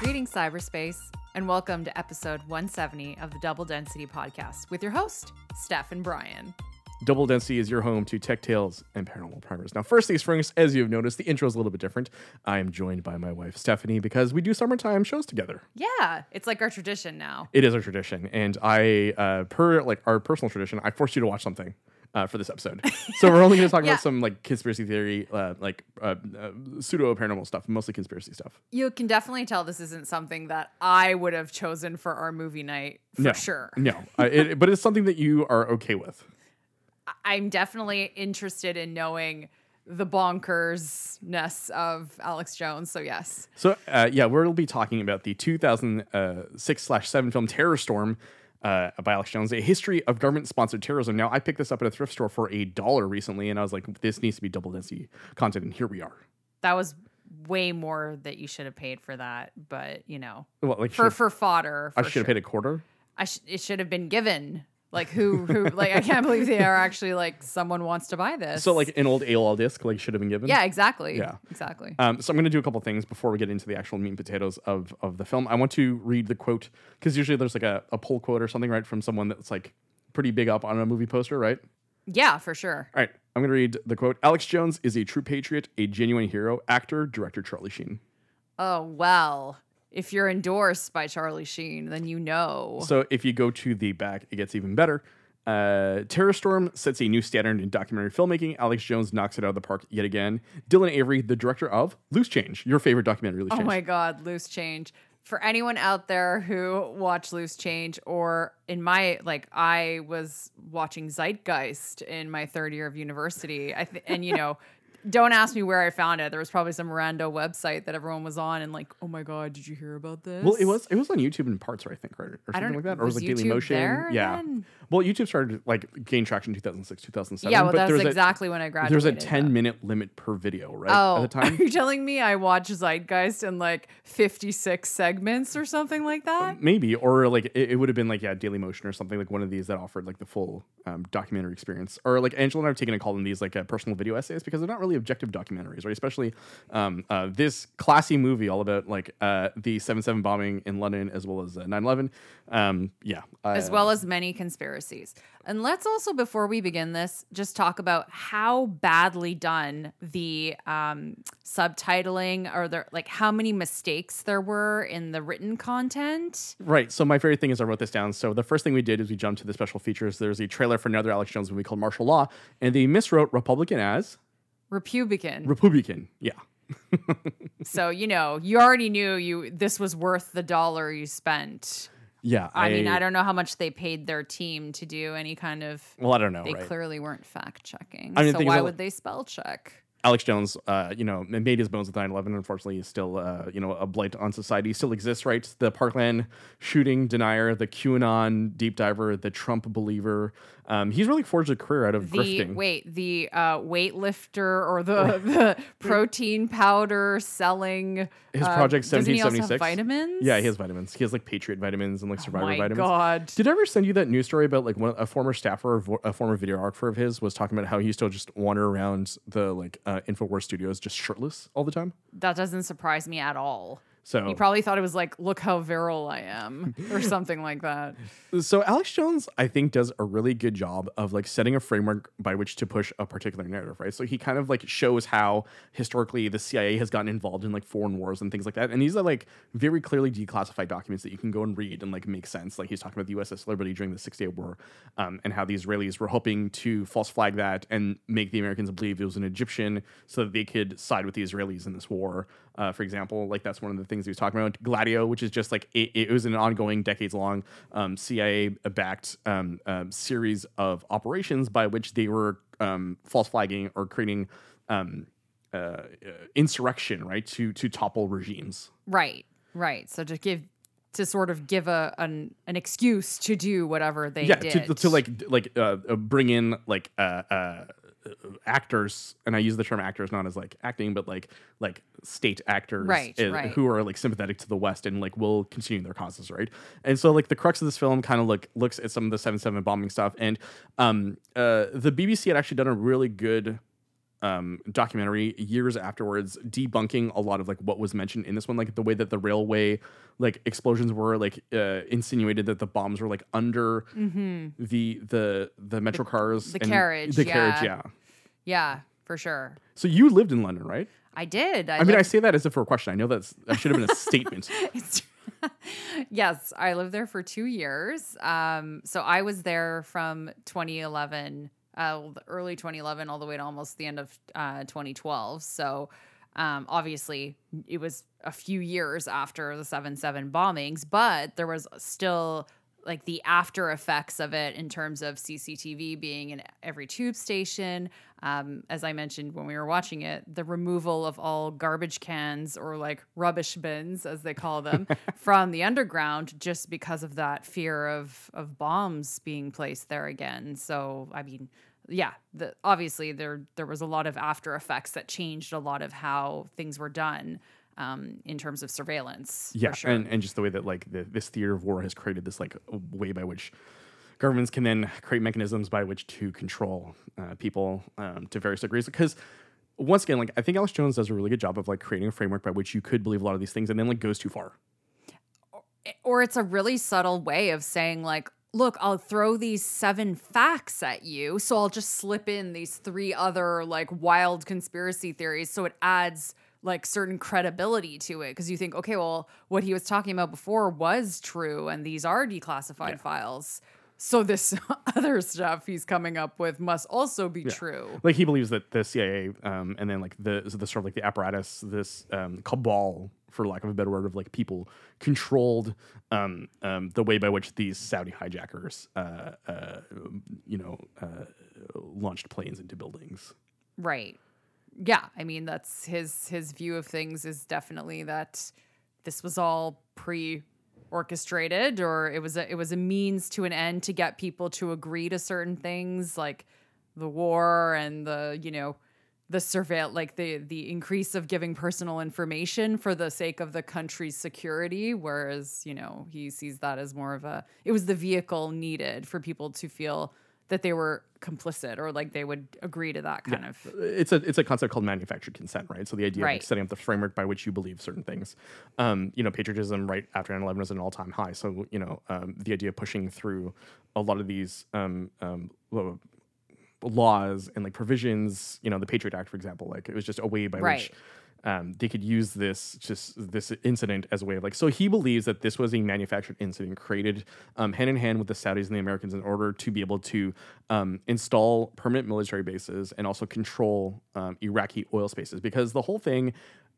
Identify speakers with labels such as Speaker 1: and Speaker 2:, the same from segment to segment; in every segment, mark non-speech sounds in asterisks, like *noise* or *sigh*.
Speaker 1: Greetings, cyberspace, and welcome to episode 170 of the Double Density Podcast with your host, Steph and Brian.
Speaker 2: Double Density is your home to tech tales and paranormal primers. Now, first things first, as you've noticed, the intro is a little bit different. I am joined by my wife, Stephanie, because we do summertime shows together.
Speaker 1: Yeah, it's like our tradition now.
Speaker 2: It is our tradition. And I, uh, per like our personal tradition, I forced you to watch something. Uh, for this episode, so we're only going to talk *laughs*
Speaker 1: Yeah.
Speaker 2: about some like conspiracy theory, uh, like uh, uh, pseudo paranormal stuff, mostly conspiracy stuff.
Speaker 1: You can definitely tell this isn't something that I would have chosen for our movie night for
Speaker 2: no,
Speaker 1: sure.
Speaker 2: no, uh, it, but it's something that you are okay with. *laughs*
Speaker 1: I'm definitely interested in knowing the bonkersness of Alex Jones. So yes,
Speaker 2: So uh, yeah, we'll be talking about the 2006 slash seven film Terror Storm uh, by Alex Jones, a history of government sponsored terrorism. Now I picked this up at a thrift store for a dollar recently, and I was like, this needs to be double density content, and here we are.
Speaker 1: that was way more that you should have paid for that. But you know,
Speaker 2: Well, like
Speaker 1: for for fodder,
Speaker 2: I should have
Speaker 1: sure.
Speaker 2: paid a quarter.
Speaker 1: I sh- it should have been given. Like who who like I can't believe they are *laughs* actually like someone wants to buy this.
Speaker 2: So like an old AOL disc, like should have been given.
Speaker 1: yeah, exactly.
Speaker 2: Yeah.
Speaker 1: exactly.
Speaker 2: Um, so I'm going to do a couple things before we get into the actual meat and potatoes of, of the film. I want to read the quote because usually there's like a, a pull quote or something, right, from someone that's like pretty big up on a movie poster, right?
Speaker 1: yeah, for sure.
Speaker 2: All right, I'm going to read the quote. Alex Jones is a true patriot, a genuine hero, actor, director Charlie Sheen.
Speaker 1: Oh well, if you're endorsed by Charlie Sheen, then you know.
Speaker 2: So if you go to the back, it gets even better. Uh, Terror Storm sets a new standard in documentary filmmaking. Alex Jones knocks it out of the park yet again. Dylan Avery, the director of Loose Change, your favorite documentary, Loose
Speaker 1: Oh
Speaker 2: Change.
Speaker 1: my God, Loose Change. For anyone out there who watched Loose Change, or in my like, I was watching Zeitgeist in my third year of university. I th- and you know, *laughs* don't ask me where I found it. There was probably some rando website that everyone was on, and like, oh my God, did you hear about this?
Speaker 2: Well, it was it was on YouTube in parts, I think, right, or something
Speaker 1: don't-
Speaker 2: like that, or was, it Daily Motion? yeah.
Speaker 1: then?
Speaker 2: Well, YouTube started like gain traction in 2006, 2007.
Speaker 1: Yeah, well,
Speaker 2: but
Speaker 1: that's
Speaker 2: was a-
Speaker 1: exactly when I graduated.
Speaker 2: There's a
Speaker 1: but-
Speaker 2: 10 minute limit per video, right?
Speaker 1: Oh,
Speaker 2: At the time. *laughs*
Speaker 1: are you telling me I watched Zeitgeist in like 56 segments or something like that?
Speaker 2: Maybe, or like it, it would have been like yeah, Daily Motion or something like one of these that offered like the full um, documentary experience. Or like Angela and I have taken a call on these like uh, personal video essays because they're not really objective documentaries, right? Especially um, uh, this classy movie all about like uh, the seven seven bombing in London as well as uh, 9/11. Um, yeah, uh,
Speaker 1: as well as many conspiracies. And let's also, before we begin this, just talk about how badly done the um, subtitling or the like how many mistakes there were in the written content.
Speaker 2: Right. So my favorite thing is I wrote this down. So the first thing we did is we jumped to the special features. There's a trailer for another Alex Jones movie called Martial Law, and they miswrote Republican as
Speaker 1: Republican.
Speaker 2: Republican. Yeah. *laughs*
Speaker 1: so you know, you already knew you this was worth the dollar you spent.
Speaker 2: Yeah.
Speaker 1: I, mean, I don't know how much they paid their team to do any kind of.
Speaker 2: Well, I don't know.
Speaker 1: They
Speaker 2: right?
Speaker 1: clearly weren't fact checking.
Speaker 2: I mean,
Speaker 1: so why
Speaker 2: that-
Speaker 1: would they spell check?
Speaker 2: Alex Jones, uh, you know, made his bones with 9/11. Unfortunately, he's still, uh, you know, a blight on society. Still exists, right? The Parkland shooting denier, the QAnon deep diver, the Trump believer. Um, he's really forged a career out of
Speaker 1: the
Speaker 2: grifting.
Speaker 1: wait the uh, weightlifter or the, *laughs* the protein powder selling
Speaker 2: His
Speaker 1: uh,
Speaker 2: project
Speaker 1: also have
Speaker 2: 1776.
Speaker 1: vitamins
Speaker 2: Yeah, he has vitamins. He has like Patriot vitamins and like Survivor vitamins.
Speaker 1: my
Speaker 2: vitamins.
Speaker 1: god
Speaker 2: Did I ever send you that news story about like one, a former staffer, a former videographer of his, was talking about how he used to just wander around the like uh, Infowars studios just shirtless all the time?
Speaker 1: that doesn't surprise me at all
Speaker 2: So
Speaker 1: he probably thought it was like look how virile i am or *laughs* something like that
Speaker 2: So Alex Jones, I think, does a really good job of like setting a framework by which to push a particular narrative, right? So he kind of like shows how historically the CIA has gotten involved in like foreign wars and things like that. And these are like very clearly declassified documents that you can go and read and like make sense. Like he's talking about the USS Liberty during the Six Day War, um, and how the Israelis were hoping to false flag that and make the Americans believe it was an Egyptian so that they could side with the Israelis in this war. Uh, for example, like that's one of the things he was talking about. Gladio, which is just like it, it was an ongoing, decades long um, CIA backed um, um, series of operations by which they were um, false flagging or creating um, uh, uh, insurrection, right, to to topple regimes.
Speaker 1: right right so to give to sort of give a an, an excuse to do whatever they
Speaker 2: yeah,
Speaker 1: did
Speaker 2: to, to like like uh, uh, bring in like uh, uh, actors, and I use the term actors not as like acting, but like like state actors,
Speaker 1: Right,
Speaker 2: uh,
Speaker 1: right.
Speaker 2: who are like sympathetic to the West and like will continue their causes, right? And so like the crux of this film kind of like looks at some of the seven seven bombing stuff, and um uh the BBC had actually done a really good um, documentary years afterwards, debunking a lot of like what was mentioned in this one, like the way that the railway like explosions were like uh, insinuated that the bombs were like under the the the metro cars,
Speaker 1: Mm-hmm. the carriage,
Speaker 2: the carriage,
Speaker 1: yeah.
Speaker 2: yeah.
Speaker 1: Yeah, for sure.
Speaker 2: So you lived in London, right?
Speaker 1: I did. I,
Speaker 2: I mean, I
Speaker 1: lived-
Speaker 2: say that as if for a question. I know that's that should have been a *laughs* statement. *laughs*
Speaker 1: Yes, I lived there for two years. Um, so I was there from 2011, uh, early 2011, all the way to almost the end of uh, 2012. So um, obviously, it was a few years after the 7 7 bombings, but there was still like the after effects of it in terms of CCTV being in every tube station. Um, as I mentioned when we were watching it, the removal of all garbage cans or like rubbish bins, as they call them, *laughs* from the underground, just because of that fear of of bombs being placed there again. So I mean, yeah, the, obviously there there was a lot of after effects that changed a lot of how things were done. Um, in terms of surveillance,
Speaker 2: yeah,
Speaker 1: sure.
Speaker 2: and and just the way that like the, this theater of war has created this like way by which governments can then create mechanisms by which to control uh, people um, to various degrees. Because once again, like I think Alex Jones does a really good job of like creating a framework by which you could believe a lot of these things, and then like goes too far.
Speaker 1: or it's a really subtle way of saying like look i'll throw these seven facts at you so i'll just slip in these three other like wild conspiracy theories so it adds like certain credibility to it because you think okay well what he was talking about before was true and these are declassified files so this *laughs* other stuff he's coming up with must also be true
Speaker 2: Like he believes that the CIA um, and then like the the sort of like the apparatus, this um, cabal, for lack of a better word, of like people controlled um, um, the way by which these Saudi hijackers, uh, uh, you know, uh, launched planes into buildings.
Speaker 1: Right. Yeah, I mean that's his his view of things is definitely that this was all pre orchestrated or it was a it was a means to an end to get people to agree to certain things like the war and the you know the surveil like the the increase of giving personal information for the sake of the country's security whereas you know he sees that as more of a it was the vehicle needed for people to feel that they were complicit or like they would agree to that kind of
Speaker 2: It's a it's a concept called manufactured consent, right? So the idea of
Speaker 1: Right.
Speaker 2: like setting up the framework by which you believe certain things. Um, you know, patriotism right after 9/11 was at an all time high. So you know, um, the idea of pushing through a lot of these um, um, laws and like provisions, you know, the Patriot Act, for example, like it was just a way by which
Speaker 1: Right.
Speaker 2: Um, they could use this just this incident as a way of like so he believes that this was a manufactured incident created um, hand in hand with the Saudis and the Americans in order to be able to um, install permanent military bases and also control um, Iraqi oil spaces. Because the whole thing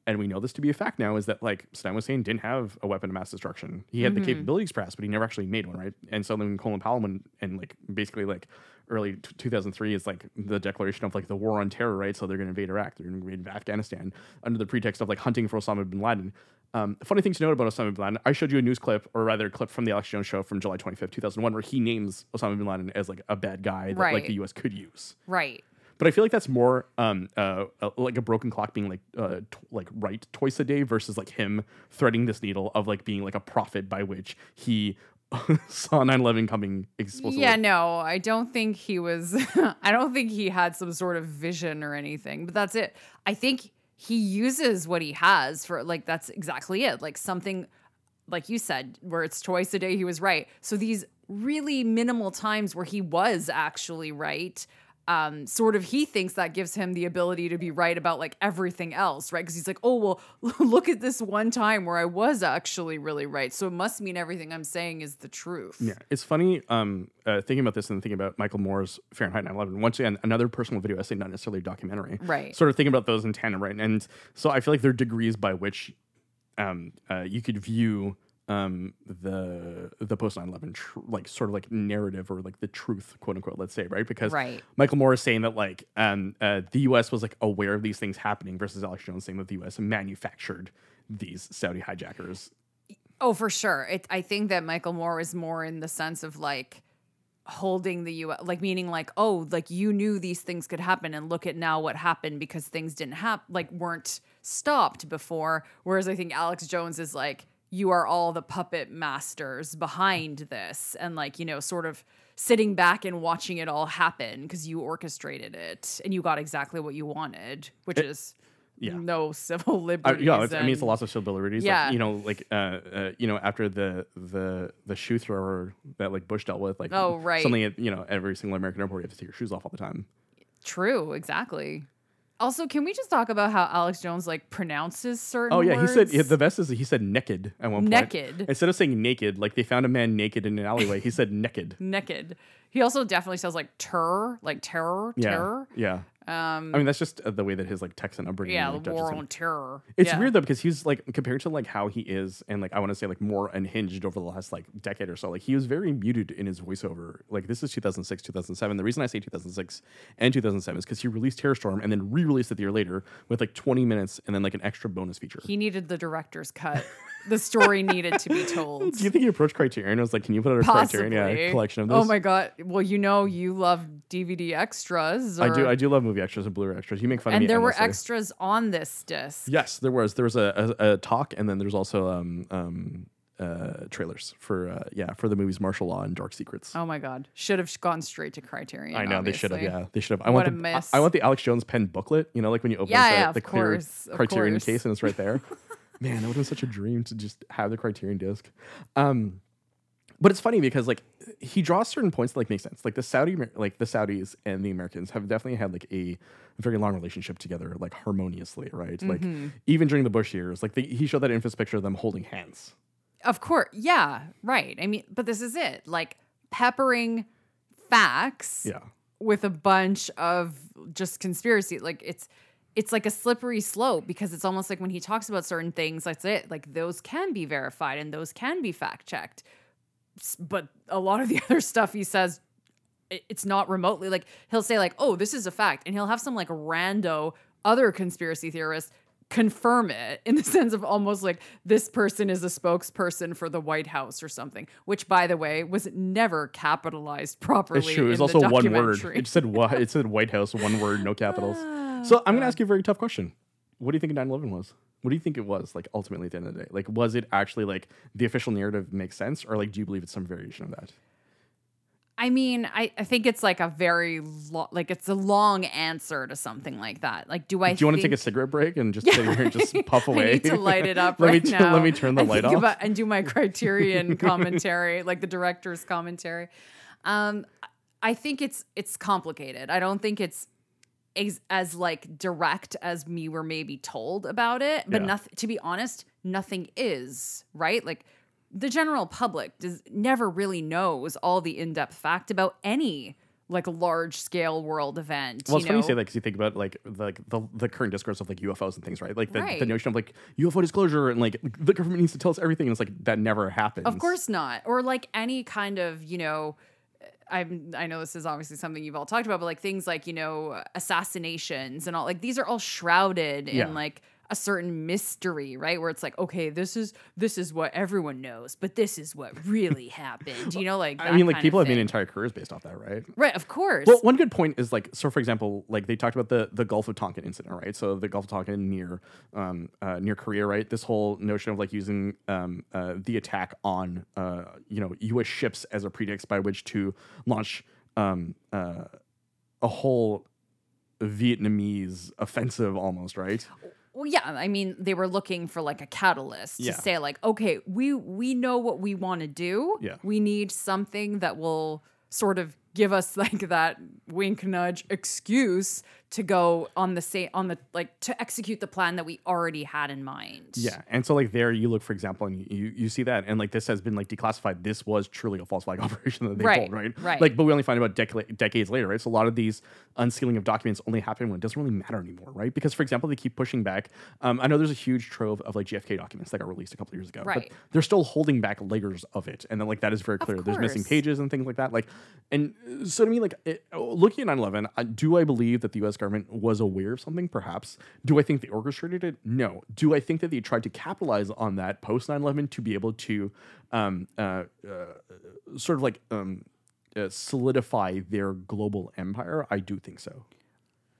Speaker 2: and we know this to be a fact now is that like Saddam Hussein didn't have a weapon of mass destruction. He had the capabilities perhaps, but he never actually made one, right? And so then when Colin Powell went and like basically like early t- 2003 is like the declaration of like the war on terror, right? So they're going to invade Iraq, they're going to invade Afghanistan under the pretext of like hunting for Osama bin Laden. Um, funny thing to note about Osama bin Laden, I showed you a news clip, or rather a clip from the Alex Jones show from July 25th, 2001, where he names Osama bin Laden as like a bad guy that like the U.S. could use.
Speaker 1: right
Speaker 2: But I feel like that's more um, uh, uh, like a broken clock being like uh, t- like right twice a day versus like him threading this needle of like being like a prophet by which he *laughs* saw 9/11 coming explicitly.
Speaker 1: Yeah, no, I don't think he was. *laughs* I don't think he had some sort of vision or anything, but that's it. I think he uses what he has for, like, that's exactly it. Like, something, like you said, where it's twice a day, he was right. So these really minimal times where he was actually right. Um, sort of, he thinks that gives him the ability to be right about like everything else, right? Because he's like, oh, well, *laughs* look at this one time where I was actually really right. So it must mean everything I'm saying is the truth.
Speaker 2: Yeah, it's funny um, uh, thinking about this and thinking about Michael Moore's Fahrenheit 9/11. Once again, another personal video essay, not necessarily a documentary.
Speaker 1: Right.
Speaker 2: Sort of thinking about those in tandem, right? And so I feel like there are degrees by which um, uh, you could view um, the the post 9/11 tr- like sort of like narrative or like the truth, quote unquote. Let's say, right? Because
Speaker 1: Right.
Speaker 2: Michael Moore is saying that like um, uh, the U.S. was like aware of these things happening, versus Alex Jones saying that the U.S. manufactured these Saudi hijackers.
Speaker 1: Oh, for sure. It, I think that Michael Moore was more in the sense of like holding the U.S. like meaning like oh like you knew these things could happen and look at now what happened because things didn't happen like weren't stopped before. Whereas I think Alex Jones is like you are all the puppet masters behind this and like you know sort of sitting back and watching it all happen because you orchestrated it and you got exactly what you wanted, which is
Speaker 2: yeah.
Speaker 1: no *laughs* civil
Speaker 2: Uh,
Speaker 1: liberties.
Speaker 2: yeah, it's, I mean, it's a loss of civil liberties.
Speaker 1: Yeah.
Speaker 2: Like, you know, like, uh, uh, you know, after the the the shoe thrower that like Bush dealt with, like,
Speaker 1: Oh, right.
Speaker 2: something you know every single American airport, you have to take your shoes off all the time.
Speaker 1: True, exactly. Also, can we just talk about how Alex Jones like pronounces certain
Speaker 2: Oh yeah, he said
Speaker 1: words?
Speaker 2: the best is he said naked at one point.
Speaker 1: Naked.
Speaker 2: instead of saying naked, like they found a man naked in an alleyway. He said *laughs* naked.
Speaker 1: naked. He also definitely says like terror, like terror,
Speaker 2: Yeah,
Speaker 1: terror.
Speaker 2: yeah.
Speaker 1: Um,
Speaker 2: I mean, that's just uh, the way that his like Texan upbringing.
Speaker 1: yeah,
Speaker 2: like,
Speaker 1: the war on terror.
Speaker 2: It's
Speaker 1: Yeah.
Speaker 2: weird though because he's like compared to like how he is and like I want to say like more unhinged over the last like decade or so. Like he was very muted in his voiceover. Like this is 2006, 2007. The reason I say 2006 and 2007 is because he released Terror Storm and then re-released it the year later with like 20 minutes and then like an extra bonus feature.
Speaker 1: He needed the director's cut. *laughs* the story needed to be told. *laughs*
Speaker 2: Do you think he approached Criterion and was like, "Can you put out a
Speaker 1: Possibly.
Speaker 2: Criterion collection of this?"
Speaker 1: Oh my god! Well, you know you love DVD extras.
Speaker 2: I do. I do love movie extras and Blu-ray extras. You make fun of me.
Speaker 1: and there were extras on this disc.
Speaker 2: Yes, there was. There was a, a, a talk, and then there's also um um uh trailers for uh yeah for the movies Martial Law and Dark Secrets.
Speaker 1: Oh my god! Should have gone straight to Criterion.
Speaker 2: I know they should have. Yeah, they should have. I
Speaker 1: What
Speaker 2: want
Speaker 1: a
Speaker 2: the I-
Speaker 1: miss.
Speaker 2: I, want the Alex Jones pen booklet. You know, like when you open
Speaker 1: Yeah,
Speaker 2: the,
Speaker 1: yeah,
Speaker 2: the
Speaker 1: of
Speaker 2: clear
Speaker 1: course,
Speaker 2: Criterion case and it's right there. *laughs* Man, that would have been such a dream to just have the Criterion disc. Um, but it's funny because like he draws certain points that like make sense. Like the Saudi, like the Saudis and the Americans have definitely had like a very long relationship together, like harmoniously, right? Like
Speaker 1: Mm-hmm.
Speaker 2: even during the Bush years, like the, he showed that infamous picture of them holding hands.
Speaker 1: Of course, yeah, right. I mean, but this is it. Like peppering facts
Speaker 2: Yeah.
Speaker 1: with a bunch of just conspiracy. Like it's it's like a slippery slope because it's almost like when he talks about certain things, that's it. Like those can be verified and those can be fact checked. But a lot of the *laughs* other stuff he says it's not remotely like he'll say like oh this is a fact and he'll have some like rando other conspiracy theorist confirm it in the *laughs* sense of almost like this person is a spokesperson for the White House or something which by the way was never capitalized properly
Speaker 2: It's true. It was also one word. It said what? It said White House, one word, no capitals. Ah, so I'm gonna ask you a very tough question. What do you think 9/11 was? What do you think it was? Like ultimately at the end of the day, like was it actually like the official narrative makes sense, or like do you believe it's some variation of that?
Speaker 1: I mean, I, I think it's like a very lo- like it's a long answer to something like that. Like, do I?
Speaker 2: Do you want to take a cigarette break and just *laughs* sit here and just puff away? *laughs*
Speaker 1: I need to light it up *laughs*
Speaker 2: let
Speaker 1: right
Speaker 2: me tu-
Speaker 1: now.
Speaker 2: let me turn the light
Speaker 1: think
Speaker 2: off.
Speaker 1: about- and do my Criterion commentary, like the director's commentary. Um, I think it's it's complicated. I don't think it's as, as like direct as me were maybe told about it. But
Speaker 2: Yeah.
Speaker 1: nothing. To be honest, nothing is right. Like the general public does never really knows all the in depth fact about any like large scale world event.
Speaker 2: Well, it's
Speaker 1: you
Speaker 2: funny you say that because you think about like the, like the the current discourse of like UFOs and things, right? Like the, the notion of like UFO disclosure and like the government needs to tell us everything. And it's like that never happens.
Speaker 1: Of course not. Or like any kind of, you know, uh, I'm I know this is obviously something you've all talked about, but like things like, you know, assassinations and all like these are all shrouded
Speaker 2: Yeah.
Speaker 1: in like a certain mystery, right? Where it's like, okay, this is this is what everyone knows, but this is what really *laughs* happened. You know, like
Speaker 2: I mean, like people have made entire careers based off that, right?
Speaker 1: Right, of course.
Speaker 2: Well, one good point is like, so for example, like they talked about the the Gulf of Tonkin incident, right? So the Gulf of Tonkin near um, uh, near Korea, right? This whole notion of like using um, uh, the attack on uh, you know U.S. ships as a pretext by which to launch um, uh, a whole Vietnamese offensive, almost, right?
Speaker 1: Well, yeah, I mean, they were looking for like a catalyst
Speaker 2: Yeah.
Speaker 1: to say like, okay, we we know what we want to do.
Speaker 2: Yeah.
Speaker 1: We need something that will sort of give us like that wink nudge excuse to go on the same on the like to execute the plan that we already had in mind.
Speaker 2: Yeah, and so like there, you look for example, and you you see that, and like this has been like declassified. This was truly a false flag *laughs* operation that they
Speaker 1: Right,
Speaker 2: pulled, right?
Speaker 1: right.
Speaker 2: Like, but we only find out dec- decades later, right? So a lot of these unsealing of documents only happen when it doesn't really matter anymore, right? Because for example, they keep pushing back. Um, I know there's a huge trove of like JFK documents that got released a couple of years ago,
Speaker 1: Right.
Speaker 2: but they're still holding back layers of it, and then like that is very clear. There's missing pages and things like that. Like, and uh, so to me, like it, looking at 9/11, uh, do I believe that the U.S. government was aware of something? Perhaps. Do I think they orchestrated it? No. Do I think that they tried to capitalize on that post 9/11 to be able to, um, uh, uh, sort of like um, uh, solidify their global empire? I do think so.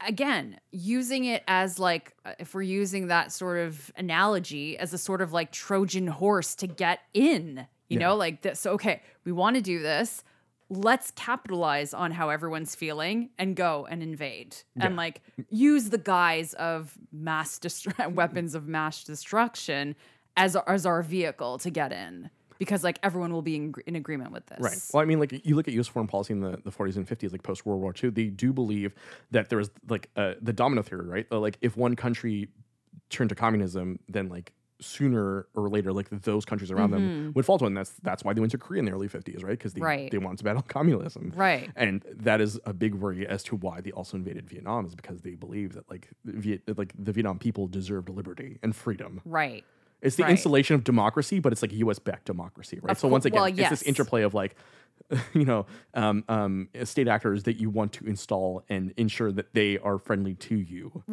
Speaker 1: again, using it as like, uh, if we're using that sort of analogy as a sort of like Trojan horse to get in, you
Speaker 2: Yeah.
Speaker 1: know, like this. So, okay, we want to do this. Let's capitalize on how everyone's feeling and go and invade and like use the guise of mass destru- *laughs* weapons of mass destruction as as our vehicle to get in because like everyone will be in, in agreement with this.
Speaker 2: Right. Well, I mean, like you look at U.S. foreign policy in the, the 40s and 50s, like post World War II, they do believe that there was like uh, the domino theory, right? Like if one country turned to communism, then like sooner or later, like those countries around them would fall to. And that's that's why they went to Korea in the early 50s, right? Because they,
Speaker 1: Right.
Speaker 2: they wanted to battle *laughs* communism.
Speaker 1: Right.
Speaker 2: And that is a big worry as to why they also invaded Vietnam, is because they believe that like Viet, like the Vietnam people deserved liberty and freedom.
Speaker 1: Right.
Speaker 2: It's the
Speaker 1: Right.
Speaker 2: installation of democracy, but it's like U.S. backed democracy, right?
Speaker 1: Of
Speaker 2: so once again,
Speaker 1: well,
Speaker 2: it's this interplay of like, *laughs* you know, um, um, state actors that you want to install and ensure that they are friendly to you.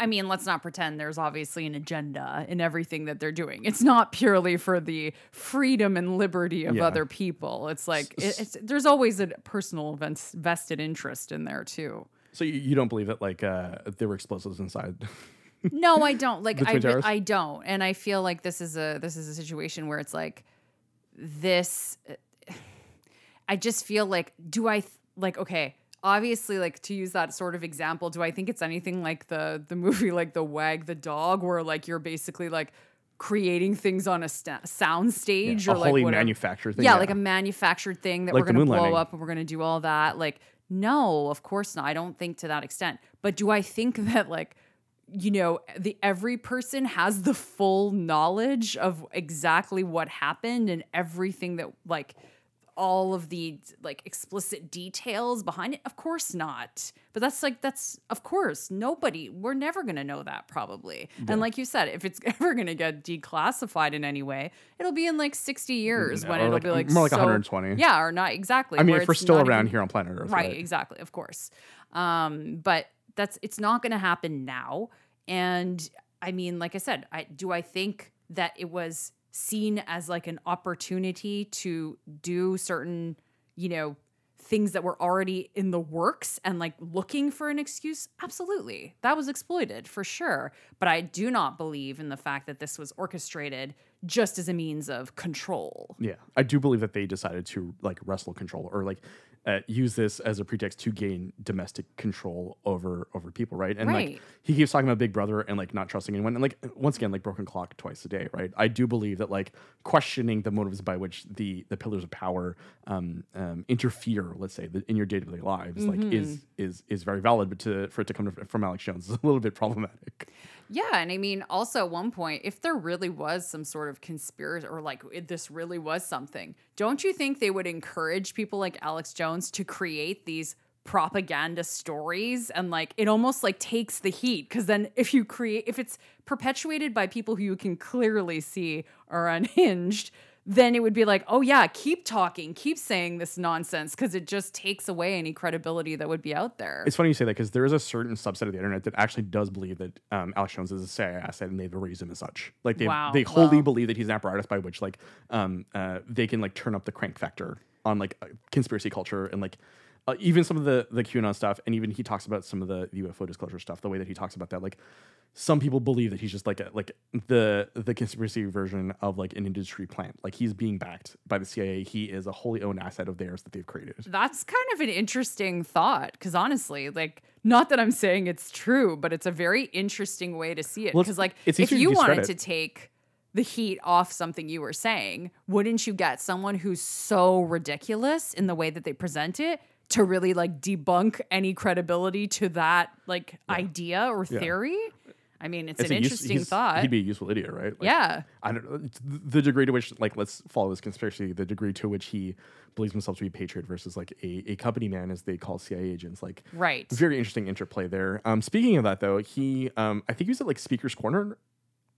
Speaker 1: I mean, let's not pretend there's obviously an agenda in everything that they're doing. It's not purely for the freedom and liberty of
Speaker 2: Yeah.
Speaker 1: other people. It's like it, it's there's always a personal vested interest in there too.
Speaker 2: So you, you don't believe that like uh, there were explosives inside? *laughs*
Speaker 1: No, I don't. Like I
Speaker 2: Towers?
Speaker 1: I don't. And I feel like this is a this is a situation where it's like this I just feel like do I like okay, obviously like to use that sort of example, do I think it's anything like the the movie like The Wag the Dog where like you're basically like creating things on a sta- sound stage
Speaker 2: a
Speaker 1: or like
Speaker 2: wholly
Speaker 1: whatever.
Speaker 2: manufactured thing.
Speaker 1: Yeah, like a manufactured thing that
Speaker 2: Like
Speaker 1: we're going to blow up and we're going to do all that. Like, no, of course not. I don't think to that extent. But do I think *laughs* that, like, you know, the every person has the full knowledge of exactly what happened and everything that, like, all of the like explicit details behind it? Of course not. But that's like that's of course nobody. We're never gonna know that probably. And like you said, if it's *laughs* ever gonna get declassified in any way, it'll be in like sixty years when it'll
Speaker 2: like-
Speaker 1: be like
Speaker 2: more like
Speaker 1: so-
Speaker 2: 120.
Speaker 1: Yeah, or not exactly.
Speaker 2: I mean, if we're still around
Speaker 1: even-
Speaker 2: here on planet Earth,
Speaker 1: right,
Speaker 2: right?
Speaker 1: exactly, of course. Um, but that's it's not to happen now. And I mean, like I said, I do I think that it was seen as like an opportunity to do certain, you know, things that were already in the works and like looking for an excuse? Absolutely. That was exploited for sure. But I do not believe in the fact that this was orchestrated just as a means of control.
Speaker 2: Yeah, I do believe that they decided to like wrestle control or like uh, use this as a pretext to gain domestic control over over people, right? And
Speaker 1: Right.
Speaker 2: like he keeps talking about Big Brother and like not trusting anyone, and like once again, like broken clock twice a day, right? I do believe that like questioning the motives by which the the pillars of power um, um, interfere, let's say, the, in your day to day lives, like
Speaker 1: Mm-hmm.
Speaker 2: is is is very valid, but to for it to come from Alex Jones is a little bit problematic.
Speaker 1: Yeah, and I mean, also at one point, if there really was some sort of conspiracy or like this really was something, don't you think they would encourage people like Alex Jones to create these propaganda stories? And like it almost like takes the heat because then if you create if it's perpetuated by people who you can clearly see are *laughs* unhinged then it would be like oh yeah keep talking keep saying this nonsense because it just takes away any credibility that would be out there
Speaker 2: It's funny you say that because there is a certain subset of the internet that actually does believe that um, Alex Jones is a CIA asset and they've raised him as such. Like they
Speaker 1: Wow,
Speaker 2: they wholly believe that he's an apparatus by which like um, uh, they can like turn up the crank factor on like conspiracy culture and like uh, even some of the the QAnon stuff and even he talks about some of the UFO disclosure stuff. The way that he talks about that, like some people believe that he's just like a, like the the conspiracy version of like an industry plant. Like he's being backed by the CIA. He is a wholly owned asset of theirs that they've created.
Speaker 1: That's kind of an interesting thought because honestly, like, not that I'm saying it's true, but it's a very interesting way to see it.
Speaker 2: Well,
Speaker 1: Because, like,
Speaker 2: it's
Speaker 1: if
Speaker 2: easier to
Speaker 1: you wanted to take the heat off something you were saying, wouldn't you get someone who's so ridiculous in the way that they present it to really like debunk any credibility to that like idea or theory? I mean, it's,
Speaker 2: It's
Speaker 1: an
Speaker 2: a use-
Speaker 1: interesting thought.
Speaker 2: He'd be a useful idiot, right? Like,
Speaker 1: yeah.
Speaker 2: I don't know the degree to which like let's follow this conspiracy. The degree to which he believes himself to be a patriot versus like a, a company man, as they call CIA agents. Like
Speaker 1: Right.
Speaker 2: very interesting interplay there. Um, speaking of that though, he um, I think he was at like Speaker's Corner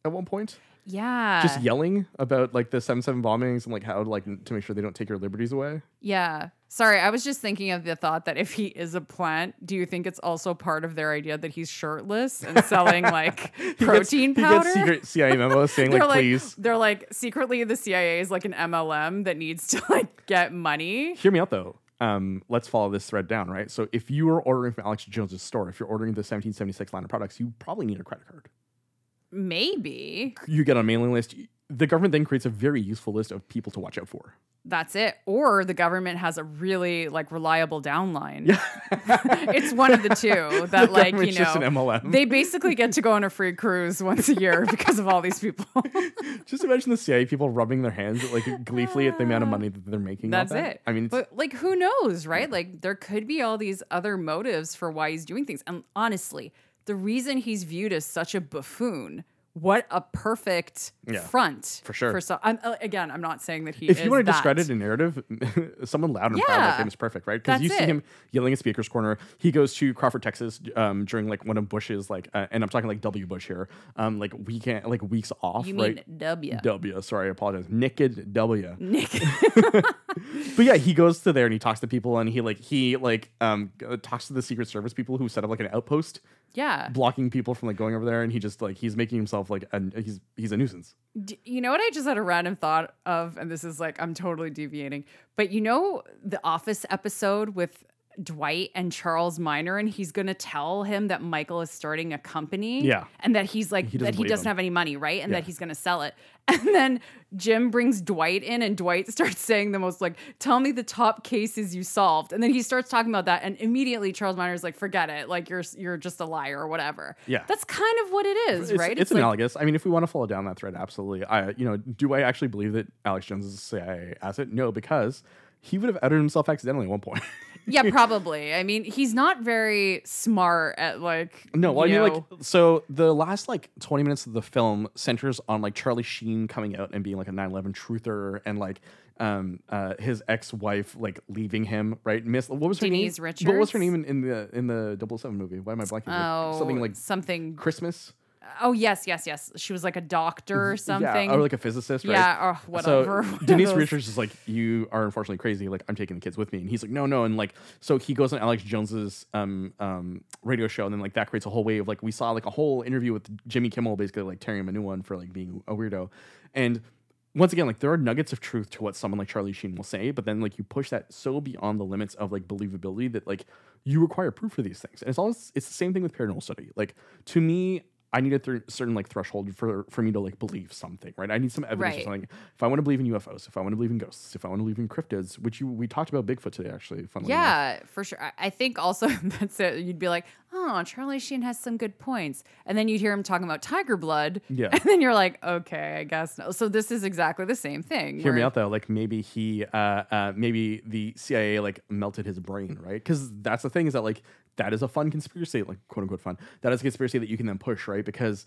Speaker 2: at one point,
Speaker 1: Yeah.
Speaker 2: just yelling about like the seven seven bombings and like how like n- to make sure they don't take your liberties away.
Speaker 1: Yeah. Sorry, I was just thinking of the thought that if he is a plant, do you think it's also part of their idea that he's shirtless and selling *laughs* like
Speaker 2: He gets-
Speaker 1: protein
Speaker 2: he
Speaker 1: powder?
Speaker 2: gets secret CIA memos *laughs* saying like,
Speaker 1: like,
Speaker 2: please
Speaker 1: they're like secretly the CIA is like an MLM that needs to *laughs* like get money.
Speaker 2: Hear me out though. Um, let's follow this thread down, right? So if you are ordering from Alex Jones's store, if you're ordering the 1776 line of products, you probably need a credit card.
Speaker 1: Maybe.
Speaker 2: You get on a mailing list. The government then creates a very useful list of people to watch out for.
Speaker 1: that's it. Or the government has a really like reliable downline. *laughs* it's one of the two *laughs* that like, you know, they basically get to go on a free cruise once a year because of all these people. *laughs*
Speaker 2: Just imagine the CIA people rubbing their hands like gleefully at the amount of money that they're making.
Speaker 1: That's
Speaker 2: that.
Speaker 1: it.
Speaker 2: I mean,
Speaker 1: but like, who knows, right? Like, there could be all these other motives for why he's doing things. And honestly, the reason he's viewed as such a buffoon, what a perfect
Speaker 2: Yeah,
Speaker 1: front
Speaker 2: for sure.
Speaker 1: For so, I'm, uh, again, I'm not saying that he.
Speaker 2: if you want to
Speaker 1: that.
Speaker 2: discredit a narrative, *laughs* someone loud and proud like him is perfect, right? Because you see
Speaker 1: it.
Speaker 2: him yelling at Speaker's Corner. He goes to Crawford, Texas, um, during like one of Bush's like, uh, and I'm talking like W. Bush here, um, like weekend, like weeks off,
Speaker 1: you
Speaker 2: right?
Speaker 1: mean W?
Speaker 2: W. Sorry, I apologize. Naked W. *laughs*
Speaker 1: Nick. *laughs*
Speaker 2: But yeah, he goes to there and he talks to people and he like he like um talks to the Secret Service people who set up like an outpost
Speaker 1: yeah.
Speaker 2: blocking people from like going over there and he just like he's making himself like and he's he's a nuisance.
Speaker 1: D- you know what I just had a random thought of, and this is like I'm totally deviating, but you know the Office episode with Dwight and Charles Miner, and he's gonna tell him that Michael is starting a company,
Speaker 2: Yeah.
Speaker 1: and that he's like
Speaker 2: He
Speaker 1: that he doesn't
Speaker 2: him.
Speaker 1: have any money, right, and
Speaker 2: Yeah.
Speaker 1: that he's gonna sell it, *laughs* and then Jim brings Dwight in, and Dwight starts saying the most like, "Tell me the top cases you solved," and then he starts talking about that, and immediately Charles Miner's like, "Forget it, like you're you're just a liar or whatever."
Speaker 2: Yeah.
Speaker 1: that's kind of what it is,
Speaker 2: It's,
Speaker 1: right?
Speaker 2: it's,
Speaker 1: like,
Speaker 2: analogous. I mean, if we want to follow down that thread, absolutely. I, you know, do I actually believe that Alex Jones is a CIA asset? No, because he would have outed himself accidentally at one point. *laughs*
Speaker 1: Yeah, probably. I mean, he's not very smart at like.
Speaker 2: no, well, I
Speaker 1: you
Speaker 2: mean,
Speaker 1: know-
Speaker 2: like, so the last like 20 minutes of the film centers on like Charlie Sheen coming out and being like a 9 11 truther and like, um, uh, his ex-wife like leaving him, right? Miss, what was her
Speaker 1: Denise
Speaker 2: name? What was her name in, in the in the 007 movie? Why am I blanking?
Speaker 1: oh,
Speaker 2: something like
Speaker 1: something.
Speaker 2: Christmas.
Speaker 1: Oh yes, yes, yes. She was like a doctor or something. *laughs*
Speaker 2: Yeah, or like a physicist, right?
Speaker 1: Yeah, or whatever. *laughs*
Speaker 2: So Denise. Richards is like, "You are unfortunately crazy. Like, I'm taking the kids with me." And he's like, "No, no." And like, so he goes on Alex Jones's um um radio show, and then like that creates a whole wave. Of like, we saw like a whole interview with Jimmy Kimmel, basically like tearing him a new one for like being a weirdo. And once again, like there are nuggets of truth to what someone like Charlie Sheen will say, but then like you push that so beyond the limits of like believability that like you require proof for these things. And it's always it's the same thing with paranormal study. Like to me, I need a th- certain like threshold for for me to like believe something, right? I need some evidence
Speaker 1: Right.
Speaker 2: or something. If I want to believe in UFOs, if I want to believe in ghosts, if I want to believe in cryptids, which you we talked about Bigfoot today, actually. Funnily enough.
Speaker 1: Yeah, for sure. I- I think also *laughs* that's it. You'd be like, oh, Charlie Sheen has some good points. And then you'd hear him talking about tiger blood. *laughs*
Speaker 2: Yeah.
Speaker 1: And then you're like, okay, I guess no. So this is exactly the same thing.
Speaker 2: Hear me out though. Like maybe he, uh, uh, maybe the CIA like melted his brain, right? Because that's the thing is that like that is a fun conspiracy, like quote unquote fun. That is a conspiracy that you can then push, right? Because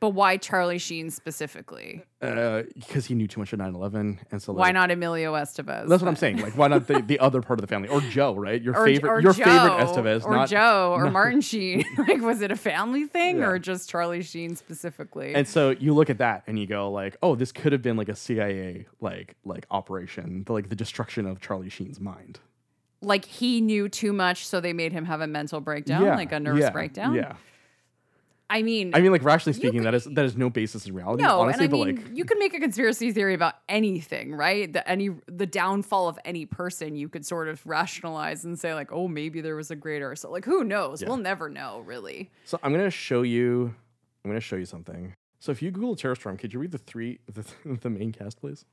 Speaker 1: But why Charlie Sheen specifically?
Speaker 2: uh, because he knew too much of 9-11. and so
Speaker 1: Why
Speaker 2: like,
Speaker 1: not Emilio Estevez?
Speaker 2: That's what I'm saying. Like, why not the, the other part of the family or Joe, right? Your
Speaker 1: or,
Speaker 2: favorite,
Speaker 1: or
Speaker 2: your
Speaker 1: Joe,
Speaker 2: favorite Estevez,
Speaker 1: or
Speaker 2: not
Speaker 1: Joe, or Martin *laughs* Sheen. *laughs* like, was it a family thing,
Speaker 2: Yeah.
Speaker 1: or just Charlie Sheen specifically?
Speaker 2: And so you look at that and you go like, oh, this could have been like a CIA like like operation, the, like the destruction of Charlie Sheen's mind.
Speaker 1: Like he knew too much, so they made him have a mental breakdown, like a nervous
Speaker 2: yeah,
Speaker 1: breakdown.
Speaker 2: Yeah.
Speaker 1: I mean,
Speaker 2: I mean, like rationally speaking, that is that is no basis in reality.
Speaker 1: no,
Speaker 2: honestly,
Speaker 1: and I
Speaker 2: but
Speaker 1: mean,
Speaker 2: like
Speaker 1: you can make a conspiracy theory about anything, right? The any the downfall of any person, you could sort of rationalize and say like, oh, maybe there was a greater. So like, who knows? We'll never know, really.
Speaker 2: So I'm gonna show you. I'm gonna show you something. So if you Google Terror Storm, could you read the three *laughs* the, the main cast, please?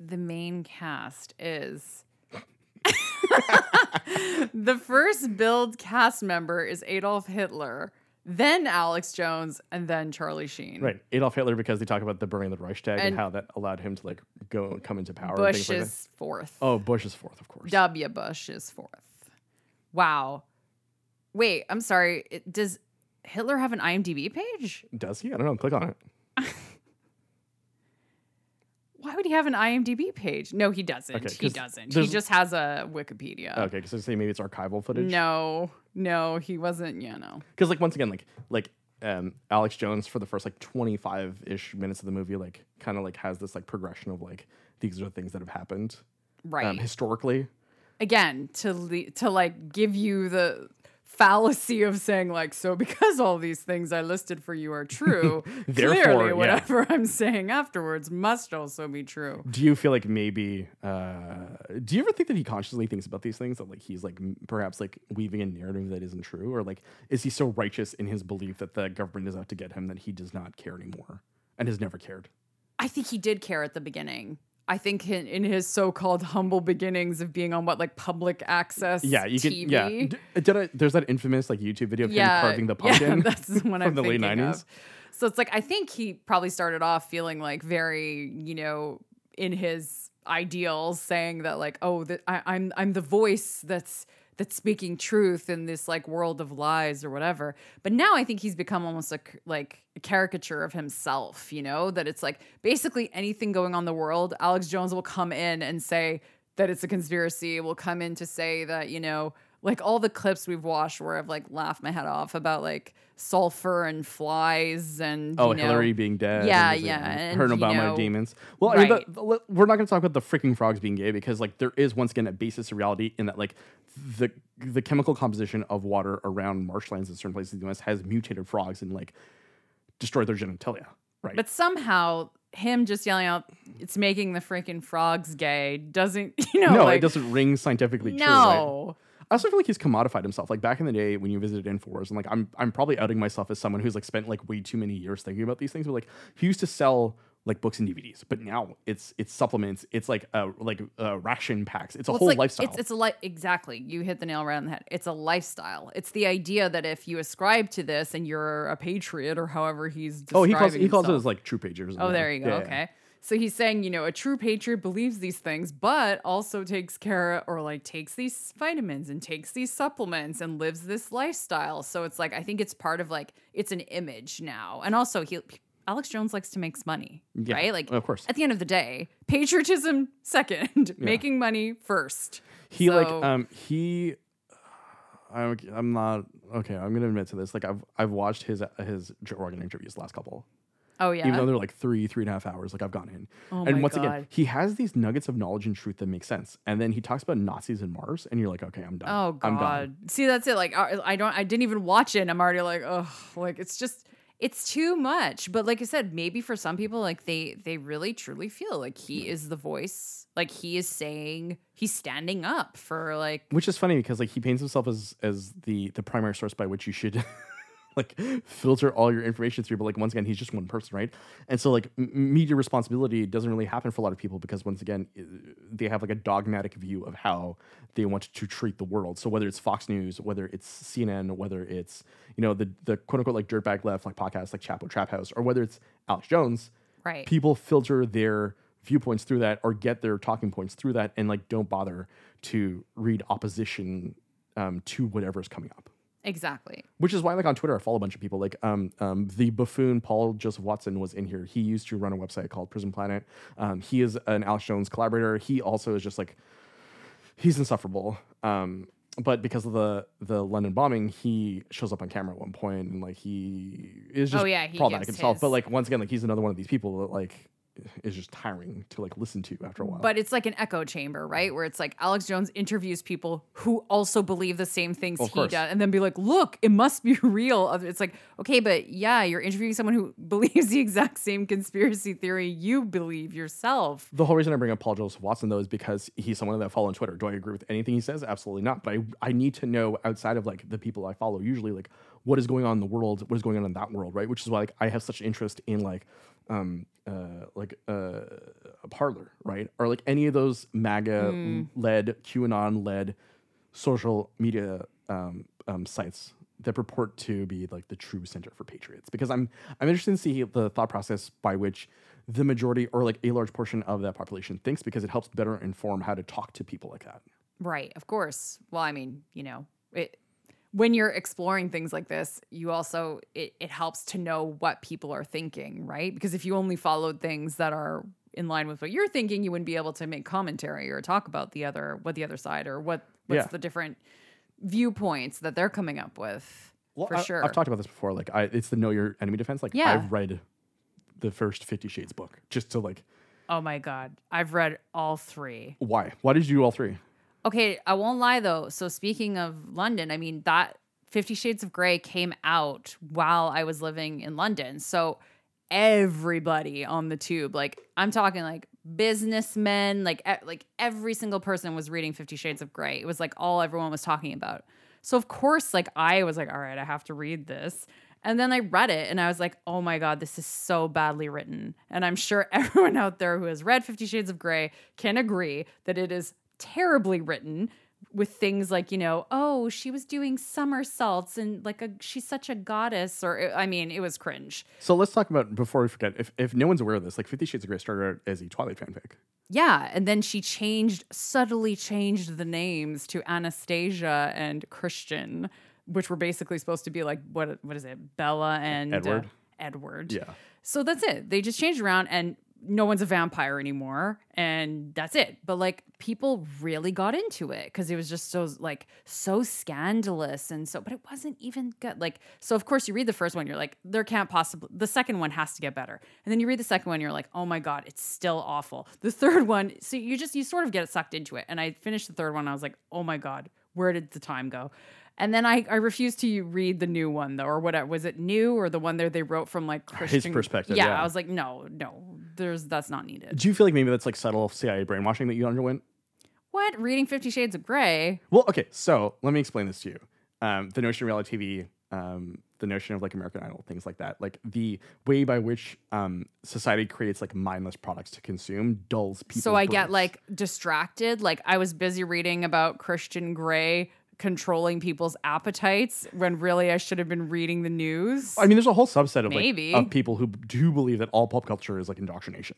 Speaker 1: the main cast is *laughs* the first build cast member is Adolf Hitler, then Alex Jones, and then Charlie Sheen.
Speaker 2: Right, Adolf Hitler, because they talk about the burning of the Reichstag and,
Speaker 1: And-
Speaker 2: how that allowed him to like go and come into power. and
Speaker 1: Bush
Speaker 2: like that.
Speaker 1: is fourth.
Speaker 2: Oh, Bush is fourth, of course.
Speaker 1: W. Bush is fourth. Wow. Wait, I'm sorry. It- Does Hitler have an IMDb page?
Speaker 2: Does he? I don't know. Click on it. *laughs*
Speaker 1: Why would he have an IMDb page? No, he doesn't.
Speaker 2: Okay,
Speaker 1: he doesn't. He just has a Wikipedia.
Speaker 2: Okay, because I say maybe it's archival footage.
Speaker 1: No, no, he wasn't. You know.
Speaker 2: because like once again like like um alex jones for the first like 25-ish minutes of the movie like kind of like has this like progression of like these are the things that have happened
Speaker 1: Right.
Speaker 2: um, historically
Speaker 1: again to le- to like give you the fallacy of saying like so because all these things I listed for you are true, *laughs*
Speaker 2: Therefore,
Speaker 1: clearly
Speaker 2: yeah.
Speaker 1: whatever I'm saying afterwards must also be true.
Speaker 2: do you feel like maybe uh do you ever think that he consciously thinks about these things that like he's like perhaps like weaving a narrative that isn't true or like is he so righteous in his belief that the government is out to get him that he does not care anymore and has never cared
Speaker 1: I think he did care at the beginning. I think in, in his so-called humble beginnings of being on what like public access
Speaker 2: Yeah, you can.
Speaker 1: TV.
Speaker 2: Yeah, D- uh, did I, there's that infamous like YouTube video of him carving the pumpkin.
Speaker 1: Yeah, *laughs* that's what I'm
Speaker 2: the late
Speaker 1: thinking
Speaker 2: 90s.
Speaker 1: of. So it's like I think he probably started off feeling like very, you know, in his ideals, saying that like, oh, that I, I'm I'm the voice that's that's speaking truth in this like world of lies or whatever. But now I think he's become almost a like a caricature of himself. You know that it's like basically anything going on in the world, Alex Jones will come in and say that it's a conspiracy. Will come in to say that you know like all the clips we've watched where I've like laughed my head off about like sulfur and flies and
Speaker 2: Oh,
Speaker 1: you know,
Speaker 2: Hillary being dead.
Speaker 1: Yeah,
Speaker 2: and,
Speaker 1: yeah,
Speaker 2: Her and
Speaker 1: and, you
Speaker 2: Obama
Speaker 1: know,
Speaker 2: demons. Well, I mean, the, the- we're not going to talk about the freaking frogs being gay because, like, there is once again a basis of reality in that, like, the the chemical composition of water around marshlands in certain places in the U.S. has mutated frogs and like destroyed their genitalia. Right.
Speaker 1: But somehow him just yelling out "It's making the freaking frogs gay" doesn't *laughs* you know
Speaker 2: no,
Speaker 1: like
Speaker 2: it doesn't ring scientifically true. right? I also feel like he's commodified himself. Like back in the day when you visited Infowars, and like I'm I'm probably outing myself as someone who's like spent like way too many years thinking about these things. But like he used to sell like books and DVDs, but now it's it's supplements. It's like uh like uh, ration packs. It's a
Speaker 1: Well,
Speaker 2: whole
Speaker 1: like,
Speaker 2: lifestyle.
Speaker 1: It's, it's a li- exactly. You hit the nail right on the head. It's a lifestyle. It's the idea that if you ascribe to this and you're a patriot or however he's
Speaker 2: oh, he calls
Speaker 1: describing
Speaker 2: he calls it as like true pagers.
Speaker 1: Oh, there you go. Okay. So he's saying, you know, a true patriot believes these things, but also takes care or like takes these vitamins and takes these supplements and lives this lifestyle. So it's like I think it's part of like it's an image now. And also he Alex Jones likes to make money,
Speaker 2: Yeah,
Speaker 1: right? Like
Speaker 2: of course.
Speaker 1: At the end of the day, patriotism *laughs* second, making money first.
Speaker 2: He like um he. I'm, I'm not okay. I'm gonna admit to this. Like I've I've watched his his Joe Rogan interviews, the last couple.
Speaker 1: Oh yeah.
Speaker 2: even though they're like three, three and a half hours. Like I've gone in,
Speaker 1: Oh
Speaker 2: and
Speaker 1: my
Speaker 2: once again, he has these nuggets of knowledge and truth that make sense. And then he talks about Nazis and Mars, and you're like, okay, I'm done.
Speaker 1: Oh
Speaker 2: I'm done.
Speaker 1: God! See, that's it. Like I I don't. I didn't even watch it. and I'm already like, oh, like it's just, it's too much. But like I said, maybe for some people, like they they really truly feel like he is the voice. Like he is saying he's standing up for like.
Speaker 2: Which is funny because like he paints himself as as the the primary source by which you should. *laughs* like filter all your information through but like once again he's just one person right? And so like m- media responsibility doesn't really happen for a lot of people because once again they have like a dogmatic view of how they want to treat the world. So whether it's fox news whether it's cnn whether it's you know the the quote unquote like dirtbag left like podcast like chapo trap house or whether it's alex jones
Speaker 1: Right.
Speaker 2: people filter their viewpoints through that or get their talking points through that and like don't bother to read opposition um, to whatever's coming up
Speaker 1: Exactly.
Speaker 2: which is why like on twitter i follow a bunch of people like um, um, the buffoon paul joseph watson was in here. He used to run a website called prison planet. Um, he is an alex jones collaborator. He also is just like he's insufferable. Um, but because of the the london bombing he shows up on camera at one point and like he is just
Speaker 1: Oh, yeah, he
Speaker 2: problematic himself. But like once again like he's another one of these people that like is just tiring to like listen to after a while
Speaker 1: But it's like an echo chamber, right? Where it's like Alex Jones interviews people who also believe the same things
Speaker 2: Of
Speaker 1: he
Speaker 2: course.
Speaker 1: does, and then be like, "Look, it must be *laughs* real." It's like, okay, but yeah, you're interviewing someone who *laughs* believes the exact same conspiracy theory you believe yourself.
Speaker 2: The whole reason I bring up Paul Joseph Watson though is because he's someone that I follow on Twitter. Do I agree with anything he says? Absolutely not. But I, I need to know outside of like the people I follow, usually like what is going on in the world, what is going on in that world, right? Which is why like I have such interest in like um uh like uh a Parler, right? Or like any of those MAGA led, QAnon led social media um, um sites that purport to be like the true center for patriots because i'm i'm interested to see the thought process by which the majority or like a large portion of that population thinks because it helps better inform how to talk to people like that
Speaker 1: Right, of course. Well, I mean, you know, it when you're exploring things like this, you also it, it helps to know what people are thinking, right? Because if you only followed things that are in line with what you're thinking, you wouldn't be able to make commentary or talk about the other what the other side or what what's
Speaker 2: Yeah.
Speaker 1: the different viewpoints that they're coming up with. for
Speaker 2: I,
Speaker 1: sure.
Speaker 2: i've talked about this before like i it's the know your enemy defense like
Speaker 1: Yeah.
Speaker 2: i've read the first 50 shades book just to like
Speaker 1: oh my god. I've read all 3.
Speaker 2: why why did you do all three
Speaker 1: Okay, I won't lie though. So speaking of London, I mean that Fifty Shades of Grey came out while I was living in London. So everybody on the tube, like I'm talking like businessmen, like e- like every single person was reading Fifty Shades of Grey. It was like all everyone was talking about. So of course, like I was like, all right, I have to read this. And then I read it and I was like, oh my God, this is so badly written. And I'm sure *laughs* everyone out there who has read Fifty Shades of Grey can agree that it is terribly written with things like, you know, oh, she was doing somersaults and like a she's such a goddess. Or I mean, it was cringe.
Speaker 2: So let's talk about before we forget. If if no one's aware of this, like Fifty Shades of Grey started out as a Twilight fanfic.
Speaker 1: Yeah, and then she changed subtly changed the names to Anastasia and Christian, which were basically supposed to be like what what is it, Bella and uh,
Speaker 2: Edward.
Speaker 1: Edward.
Speaker 2: Yeah.
Speaker 1: So that's it. They just changed around and no one's a vampire anymore and that's it. But like people really got into it cuz it was just so like so scandalous and so but it wasn't even good. Like so of course you read the first one you're like there can't possibly the second one has to get better. And then you read the second one you're like oh my god, it's still awful. The third *laughs* one so you just you sort of get sucked into it. And I finished the third one I was like oh my god, where did the time go? And then I, I refused to read the new one though, or whatever. Was it new or the one there they wrote from like Christian
Speaker 2: perspective,
Speaker 1: Yeah,
Speaker 2: yeah.
Speaker 1: I was like, no, no, there's that's not needed.
Speaker 2: Do you feel like maybe that's like subtle CIA brainwashing that you underwent?
Speaker 1: What reading Fifty Shades of Grey?
Speaker 2: Well, okay, so let me explain this to you. Um, the notion of reality TV, um, the notion of like American Idol, things like that, like the way by which um, society creates like mindless products to consume dulls people.
Speaker 1: So I get like distracted. Like I was busy reading about Christian Grey controlling people's appetites when really I should have been reading the news.
Speaker 2: I mean, there's a whole subset of
Speaker 1: Maybe.
Speaker 2: like of people who do believe that all pop culture is like indoctrination.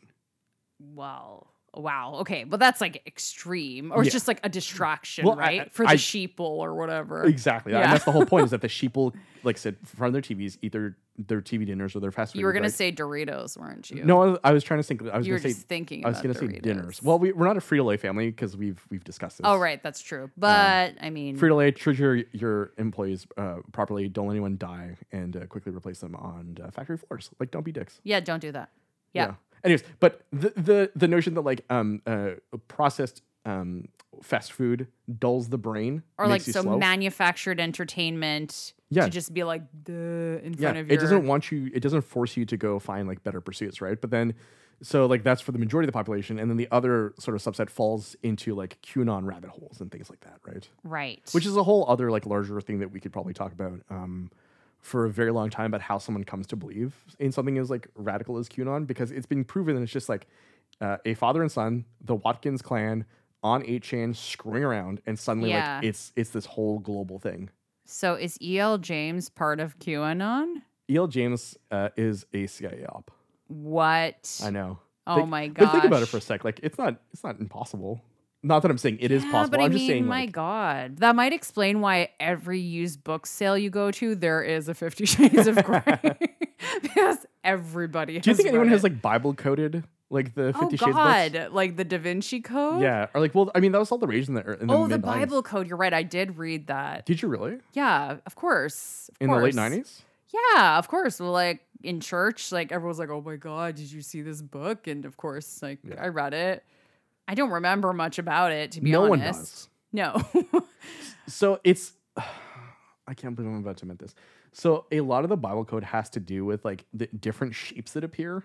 Speaker 1: Well, wow. Okay, but that's like extreme, or it's just like a distraction,
Speaker 2: Well, I-
Speaker 1: right? For the
Speaker 2: I-
Speaker 1: sheeple or whatever.
Speaker 2: Exactly,
Speaker 1: Yeah.
Speaker 2: and that's the whole point is that the *laughs* sheeple like sit in front of their TVs, eat their their TV dinners or their fast food.
Speaker 1: You were gonna
Speaker 2: right?
Speaker 1: say Doritos, weren't you?
Speaker 2: no. I was, I was trying to think. I was
Speaker 1: you were
Speaker 2: gonna say
Speaker 1: just thinking.
Speaker 2: I was gonna say dinners. Well, we, we're not a Frito Lay family because we've we've discussed this.
Speaker 1: oh right, that's true. But I mean,
Speaker 2: Frito Lay, treat your, your employees uh, properly. Don't let anyone die, and uh, quickly replace them on uh, factory floors. Like, don't be dicks.
Speaker 1: yeah, don't do that. Yeah.
Speaker 2: Anyways, but the the the notion that like um uh processed um fast food dulls the brain
Speaker 1: Or like so
Speaker 2: slow.
Speaker 1: manufactured entertainment
Speaker 2: Yeah.
Speaker 1: to just be like duh in
Speaker 2: yeah,
Speaker 1: front of your.
Speaker 2: it doesn't want you. It doesn't force you to go find like better pursuits, right? But then, so like that's for the majority of the population, and then the other sort of subset falls into like QAnon rabbit holes and things like that, right?
Speaker 1: right.
Speaker 2: which is a whole other like larger thing that we could probably talk about um, for a very long time about how someone comes to believe in something as like radical as QAnon because it's been proven that it's just like uh, a father and son, the Watkins clan on 8chan screwing around, and suddenly
Speaker 1: Yeah.
Speaker 2: like it's it's this whole global thing.
Speaker 1: so is E.L. James part of QAnon?
Speaker 2: E.L. James uh, is a CIA op.
Speaker 1: What?
Speaker 2: I know.
Speaker 1: Oh
Speaker 2: Think-
Speaker 1: my
Speaker 2: god! think about it for a sec. Like it's not it's not impossible. Not that I'm saying it is
Speaker 1: Yeah,
Speaker 2: possible.
Speaker 1: But I
Speaker 2: I'm
Speaker 1: mean,
Speaker 2: just saying
Speaker 1: my
Speaker 2: like,
Speaker 1: God, that might explain why every used book sale you go to, there is a Fifty Shades of Grey, *laughs* *laughs* because everybody.
Speaker 2: do you think anyone
Speaker 1: read
Speaker 2: has like Bible coded like the
Speaker 1: Oh
Speaker 2: Fifty Shades books?
Speaker 1: God, like the Da Vinci Code?
Speaker 2: Yeah, or like, well, I mean, that was all the rage in the in the
Speaker 1: Oh, the
Speaker 2: mid-90s.
Speaker 1: Bible Code. You're right. I did read that.
Speaker 2: Did you really
Speaker 1: Yeah, of course. of
Speaker 2: in the late nineties?
Speaker 1: Yeah, of course. Well, like in church, like everyone's like, "Oh my god, did you see this book?" And of course, like
Speaker 2: Yeah.
Speaker 1: I read it. I don't remember much about it, to be
Speaker 2: No one
Speaker 1: honest.
Speaker 2: does.
Speaker 1: No.
Speaker 2: So it's, *sighs* I can't believe I'm about to admit this. So a lot of the Bible code has to do with like the different shapes that appear.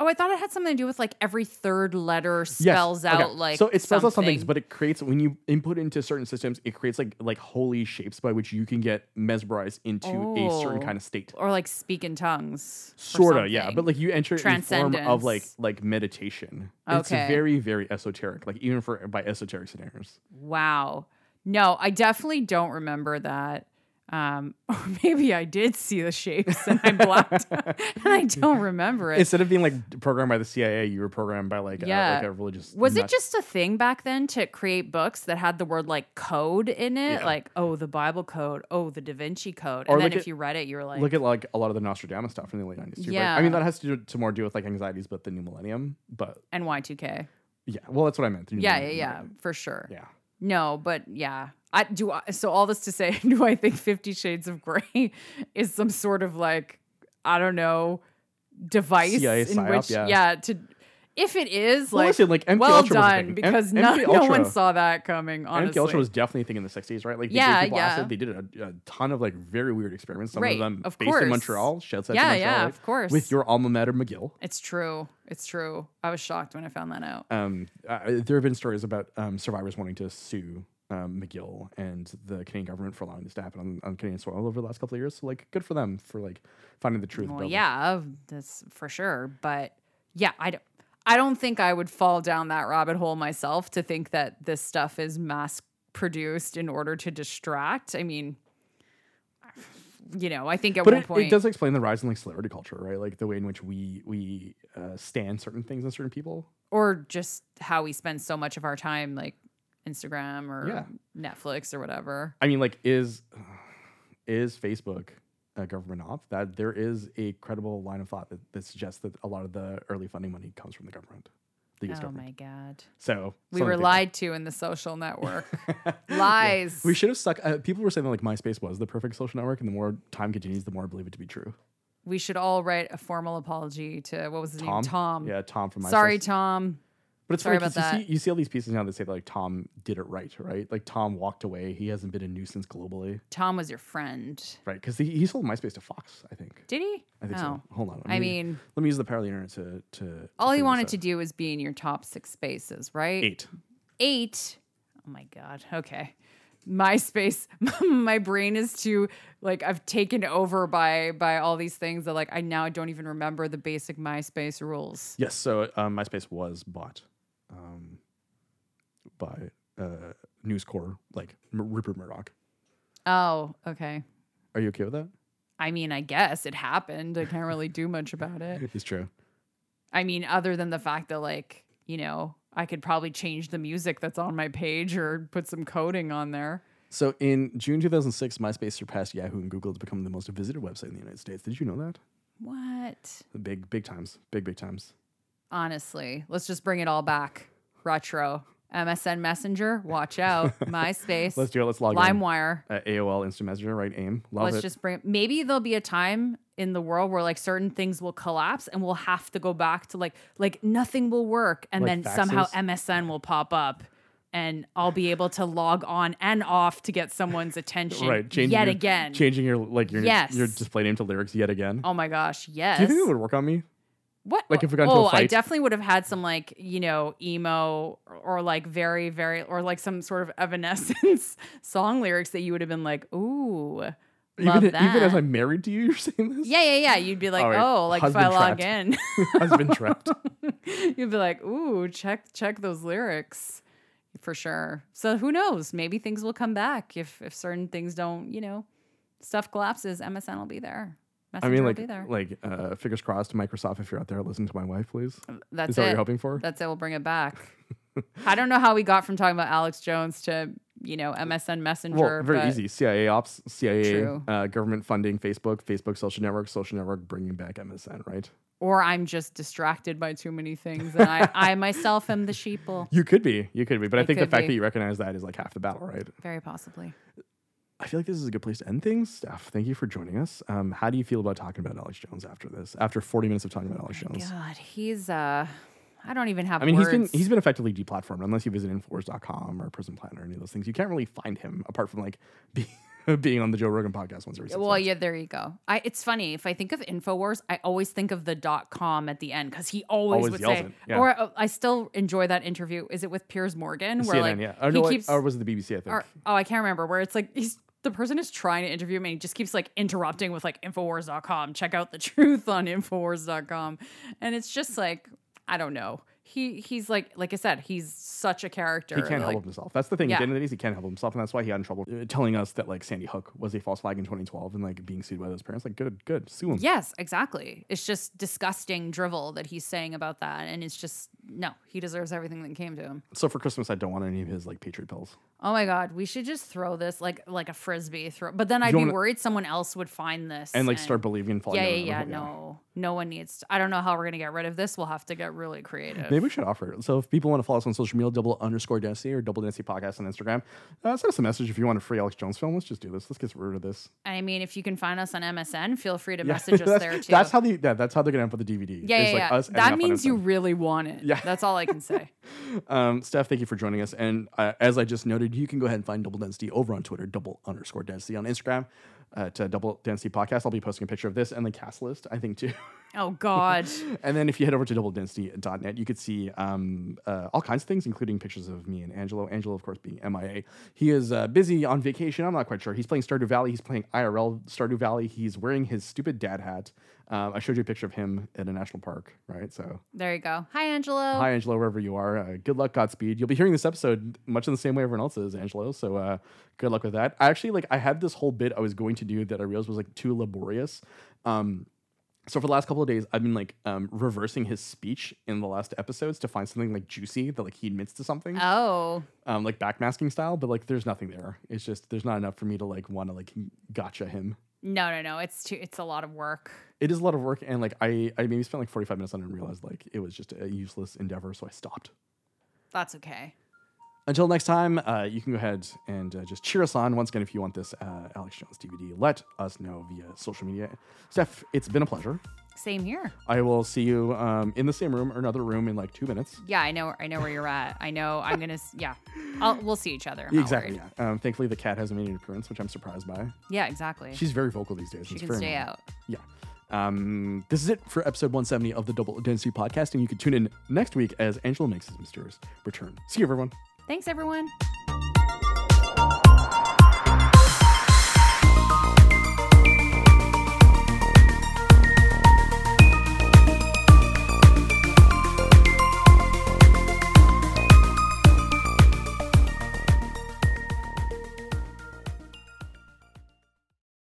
Speaker 1: Oh, I thought it had something to do with like every third letter
Speaker 2: Yes,
Speaker 1: spells
Speaker 2: okay.
Speaker 1: out like
Speaker 2: so it spells out some things,
Speaker 1: something.
Speaker 2: but it creates when you input into certain systems, it creates like like holy shapes by which you can get mesmerized into a certain
Speaker 1: Oh.
Speaker 2: kind of state.
Speaker 1: or like speak in tongues.
Speaker 2: Sort of, yeah. But like you enter in a form of like like meditation. It's
Speaker 1: Okay.
Speaker 2: very very esoteric. Like even for by esoteric scenarios.
Speaker 1: Wow. No, I definitely don't remember that. Um, *laughs* or maybe I did see the shapes and I blocked *laughs* *laughs* and I don't remember it.
Speaker 2: Instead of being like programmed by the CIA, you were programmed by like,
Speaker 1: Yeah.
Speaker 2: a, like a religious.
Speaker 1: Was it just a thing back then to create books that had the word like code in it?
Speaker 2: Yeah.
Speaker 1: Like, oh, the Bible code, oh, the Da Vinci code.
Speaker 2: Or
Speaker 1: And then if
Speaker 2: at-
Speaker 1: you read it, you were like,
Speaker 2: look at like a lot of the Nostradamus stuff in the late nineties too? right? I mean that has to do to more do with like anxieties, but the new millennium. But
Speaker 1: and Y2K.
Speaker 2: yeah, well, that's what I meant.
Speaker 1: Yeah, yeah, yeah, for sure.
Speaker 2: yeah.
Speaker 1: No, but yeah. I do I, so all this to say, *laughs* do I think 50 shades of gray is some sort of like I don't know device
Speaker 2: CIA
Speaker 1: in
Speaker 2: psyop,
Speaker 1: which
Speaker 2: yeah.
Speaker 1: to if it is
Speaker 2: Well,
Speaker 1: like
Speaker 2: listen, like, MK
Speaker 1: well
Speaker 2: Ultra
Speaker 1: done because
Speaker 2: M-
Speaker 1: no, no one saw that coming honestly.
Speaker 2: MK Ultra was definitely a thing in the '60s, right? Like, they
Speaker 1: Yeah,
Speaker 2: people
Speaker 1: yeah.
Speaker 2: They did a, a ton of like very weird experiments. Some
Speaker 1: Right,
Speaker 2: of them
Speaker 1: of
Speaker 2: based in. Montreal. Shouts out
Speaker 1: Yeah,
Speaker 2: to Montreal,
Speaker 1: yeah,
Speaker 2: right?
Speaker 1: of course.
Speaker 2: With your alma mater, McGill.
Speaker 1: It's true. It's true. I was shocked when I found that out.
Speaker 2: Um, uh, there have been stories about um, survivors wanting to sue um, McGill and the Canadian government for allowing this to happen on, on Canadian soil over the last couple of years. So like, good for them for like finding the truth.
Speaker 1: Well, yeah, that's for sure. But yeah, I don't. I don't think I would fall down that rabbit hole myself to think that this stuff is mass produced in order to distract. I mean, you know, I think at
Speaker 2: But
Speaker 1: one
Speaker 2: it,
Speaker 1: point
Speaker 2: it does explain the rise in like celebrity culture, right? Like the way in which we we uh, stand certain things and certain people.
Speaker 1: or just how we spend so much of our time like Instagram or
Speaker 2: Yeah.
Speaker 1: Netflix or whatever.
Speaker 2: I mean, like, is is Facebook a government op? That there is a credible line of thought that, that suggests that a lot of the early funding money comes from the government, the
Speaker 1: Oh
Speaker 2: government.
Speaker 1: my god.
Speaker 2: So
Speaker 1: We were lied to in the social network. *laughs* Lies.
Speaker 2: We should have stuck. Uh, people were saying that like MySpace was the perfect social network, and the more time continues, the more I believe it to be true.
Speaker 1: we should all write a formal apology to what was his
Speaker 2: Tom,
Speaker 1: name? Tom.
Speaker 2: yeah, Tom from MySpace.
Speaker 1: Sorry, Tom.
Speaker 2: But it's
Speaker 1: Sorry
Speaker 2: funny 'cause
Speaker 1: about
Speaker 2: you see, you see all these pieces now that say that like Tom did it right, right? Like Tom walked away. He hasn't been a nuisance globally,
Speaker 1: Tom was your friend.
Speaker 2: right? Because he, he sold MySpace to Fox, I think.
Speaker 1: Did he?
Speaker 2: I think
Speaker 1: oh.
Speaker 2: so. Hold on.
Speaker 1: I
Speaker 2: me-
Speaker 1: mean,
Speaker 2: let me use the power of the internet to to.
Speaker 1: all he wanted to do was be in your top six spaces, right?
Speaker 2: eight.
Speaker 1: Eight. Oh my god. Okay. MySpace. *laughs* my brain is too like I've taken over by by all these things that like I now don't even remember the basic MySpace rules.
Speaker 2: Yes. So um, MySpace was bought um, by uh, News Corp, like M- Rupert Murdoch.
Speaker 1: Oh, okay.
Speaker 2: Are you okay with that?
Speaker 1: I mean, I guess it happened. I can't really do much about it. *laughs*
Speaker 2: It's true.
Speaker 1: I mean, other than the fact that like, you know, I could probably change the music that's on my page or put some coding on there.
Speaker 2: So in June 2006, MySpace surpassed Yahoo and Google to become the most visited website in the United States. Did you know that?
Speaker 1: What?
Speaker 2: Big, big times. Big, big times.
Speaker 1: Honestly, let's just bring it all back. Retro. MSN Messenger, watch out. *laughs* MySpace.
Speaker 2: Let's do it. Let's log in.
Speaker 1: LimeWire.
Speaker 2: Uh, AOL Instant Messenger, right? AIM. Love
Speaker 1: Let's
Speaker 2: it.
Speaker 1: just bring maybe there'll be a time in the world where like certain things will collapse and we'll have to go back to like like nothing will work and
Speaker 2: Like
Speaker 1: then somehow? MSN will pop up and I'll be able to log on and off to get someone's attention
Speaker 2: right.
Speaker 1: changing yet
Speaker 2: your,
Speaker 1: again.
Speaker 2: Changing your like your
Speaker 1: Yes.
Speaker 2: your display name to lyrics yet again.
Speaker 1: Oh my gosh, yes.
Speaker 2: Do you think it would work on me?
Speaker 1: What?
Speaker 2: Like, if we got into a
Speaker 1: oh, I definitely would have had some like you know emo or, or like very very or like some sort of Evanescence *laughs* song lyrics that you would have been like, ooh, love
Speaker 2: even,
Speaker 1: that.
Speaker 2: even as I'm married to you, *laughs* you're saying this?
Speaker 1: yeah, yeah, yeah. You'd be like,
Speaker 2: right,
Speaker 1: oh, like if I
Speaker 2: husband
Speaker 1: log
Speaker 2: trapped.
Speaker 1: in, *laughs*
Speaker 2: Husband trapped.
Speaker 1: you'd be like, ooh, check check those lyrics for sure. So who knows? Maybe things will come back if if certain things don't, you know, stuff collapses. MSN will be there.
Speaker 2: I mean, like, like uh, fingers crossed, to Microsoft. If you're out there, listen to my wife, please.
Speaker 1: That's
Speaker 2: Is that
Speaker 1: it.
Speaker 2: what you're hoping for?
Speaker 1: That's it. We'll bring it back. *laughs* I don't know how we got from talking about Alex Jones to you know MSN Messenger.
Speaker 2: Well, very easy. CIA ops, CIA, uh, government funding, Facebook, Facebook social network, social network bringing back MSN, right?
Speaker 1: Or I'm just distracted by too many things, and I, I *laughs* myself am the sheeple.
Speaker 2: You could be, you could be, but I think the fact
Speaker 1: be.
Speaker 2: that you recognize that is like half the battle, right?
Speaker 1: Very possibly.
Speaker 2: I feel like this is a good place to end things. Steph, thank you for joining us. Um, how do you feel about talking about Alex Jones after this? After 40 minutes of talking about Alex Jones,
Speaker 1: God, he's uh, I don't even have.
Speaker 2: I mean,
Speaker 1: words.
Speaker 2: he's been he's been effectively deplatformed unless you visit Infowars.com or Prison Planet or any of those things. You can't really find him apart from like *laughs* being being on the Joe Rogan podcast once every six
Speaker 1: Well,
Speaker 2: months.
Speaker 1: yeah, there you go. I it's funny if I think of Infowars, I always think of the dot com at the end because he always,
Speaker 2: Always
Speaker 1: would say.
Speaker 2: it, yeah.
Speaker 1: Or uh, I still enjoy that interview. Is it with Piers Morgan? Where
Speaker 2: CNN,
Speaker 1: like
Speaker 2: yeah. Or,
Speaker 1: he
Speaker 2: no,
Speaker 1: keeps
Speaker 2: or was it the BBC? I think.
Speaker 1: or, oh, I can't remember where it's like he's the person is trying to interview him and just keeps like interrupting with like infowars.com. Check out the *laughs* truth on infowars.com. And it's just like, I don't know. He he's like like I said, he's such a character.
Speaker 2: He can't
Speaker 1: like,
Speaker 2: help himself. That's the thing.
Speaker 1: Yeah.
Speaker 2: At the end of the day, he can't help himself, and that's why he got in trouble uh, telling us that like Sandy Hook was a false flag in 2012 and like being sued by those parents. Like, good, good, sue him.
Speaker 1: Yes, exactly. It's just disgusting drivel that he's saying about that. And it's just no, he deserves everything that came to him.
Speaker 2: So for Christmas, I don't want any of his like Patriot pills.
Speaker 1: Oh my god, we should just throw this like like a frisbee. Throw, but then I'd be
Speaker 2: wanna-
Speaker 1: worried someone else would find this
Speaker 2: and like start believing and.
Speaker 1: Yeah, yeah,
Speaker 2: that
Speaker 1: yeah. No, no one needs. To, I don't know how we're gonna get rid of this. We'll have to get really creative.
Speaker 2: Maybe we should offer it. So if people want to follow us on social media, double underscore density or double density podcast on Instagram, uh, send us a message if you want a free Alex Jones film. Let's just do this. Let's get rid of this.
Speaker 1: I mean, if you can find us on MSN, feel free to
Speaker 2: Yeah,
Speaker 1: message us *laughs* there too.
Speaker 2: That's how the yeah, that's how they're gonna end up with the DVD.
Speaker 1: yeah, yeah,
Speaker 2: like
Speaker 1: yeah. that means you really want it.
Speaker 2: Yeah.
Speaker 1: that's all I can say. *laughs*
Speaker 2: Um, Steph, thank you for joining us. And uh, as I just noted, you can go ahead and find Double Density over on Twitter, double underscore density on Instagram. At uh, Double Density Podcast. I'll be posting a picture of this and the cast list, I think, too.
Speaker 1: Oh God. *laughs*
Speaker 2: and then if you head over to doubledensity.net, you could see um, uh, all kinds of things, including pictures of me and Angelo. Angelo, of course, being MIA. He is uh, busy on vacation. I'm not quite sure. He's playing Stardew Valley. He's playing IRL Stardew Valley. He's wearing his stupid dad hat. Um, I showed you a picture of him at a national park, right? So
Speaker 1: there you go. Hi, Angelo.
Speaker 2: Hi, Angelo, wherever you are. Uh, good luck, Godspeed. You'll be hearing this episode much in the same way everyone else is, Angelo. So uh, good luck with that. I actually like I had this whole bit I was going to do that I realized was like too laborious. Um, so for the last couple of days, I've been like um, reversing his speech in the last episodes to find something like juicy that like he admits to something,
Speaker 1: Oh.
Speaker 2: um, like backmasking style. But like, there's nothing there. It's just there's not enough for me to like want to like gotcha him.
Speaker 1: No, no, no. It's too it's a lot of work.
Speaker 2: It is a lot of work, and like I I maybe spent like 45 minutes on it and realized like it was just a useless endeavor, so I stopped.
Speaker 1: That's okay.
Speaker 2: Until next time, uh, you can go ahead and uh, just cheer us on. Once again, if you want this uh, Alex Jones DVD, let us know via social media. Steph, it's been a pleasure.
Speaker 1: Same here.
Speaker 2: I will see you um, in the same room or another room in like two minutes.
Speaker 1: Yeah, I know. I know where you're at. I know. I'm gonna. s- Yeah, I'll, we'll see each other. I'm not
Speaker 2: exactly.
Speaker 1: worried.
Speaker 2: Yeah. Um, thankfully, the cat hasn't made an appearance, which I'm surprised by.
Speaker 1: Yeah, exactly.
Speaker 2: She's very vocal these days.
Speaker 1: she
Speaker 2: It's
Speaker 1: can
Speaker 2: very
Speaker 1: stay
Speaker 2: normal.
Speaker 1: out.
Speaker 2: Yeah. Um, this is it for episode 170 of the Double Density Podcast, and you can tune in next week as Angelo makes his mysterious return. See you, everyone.
Speaker 1: Thanks, everyone.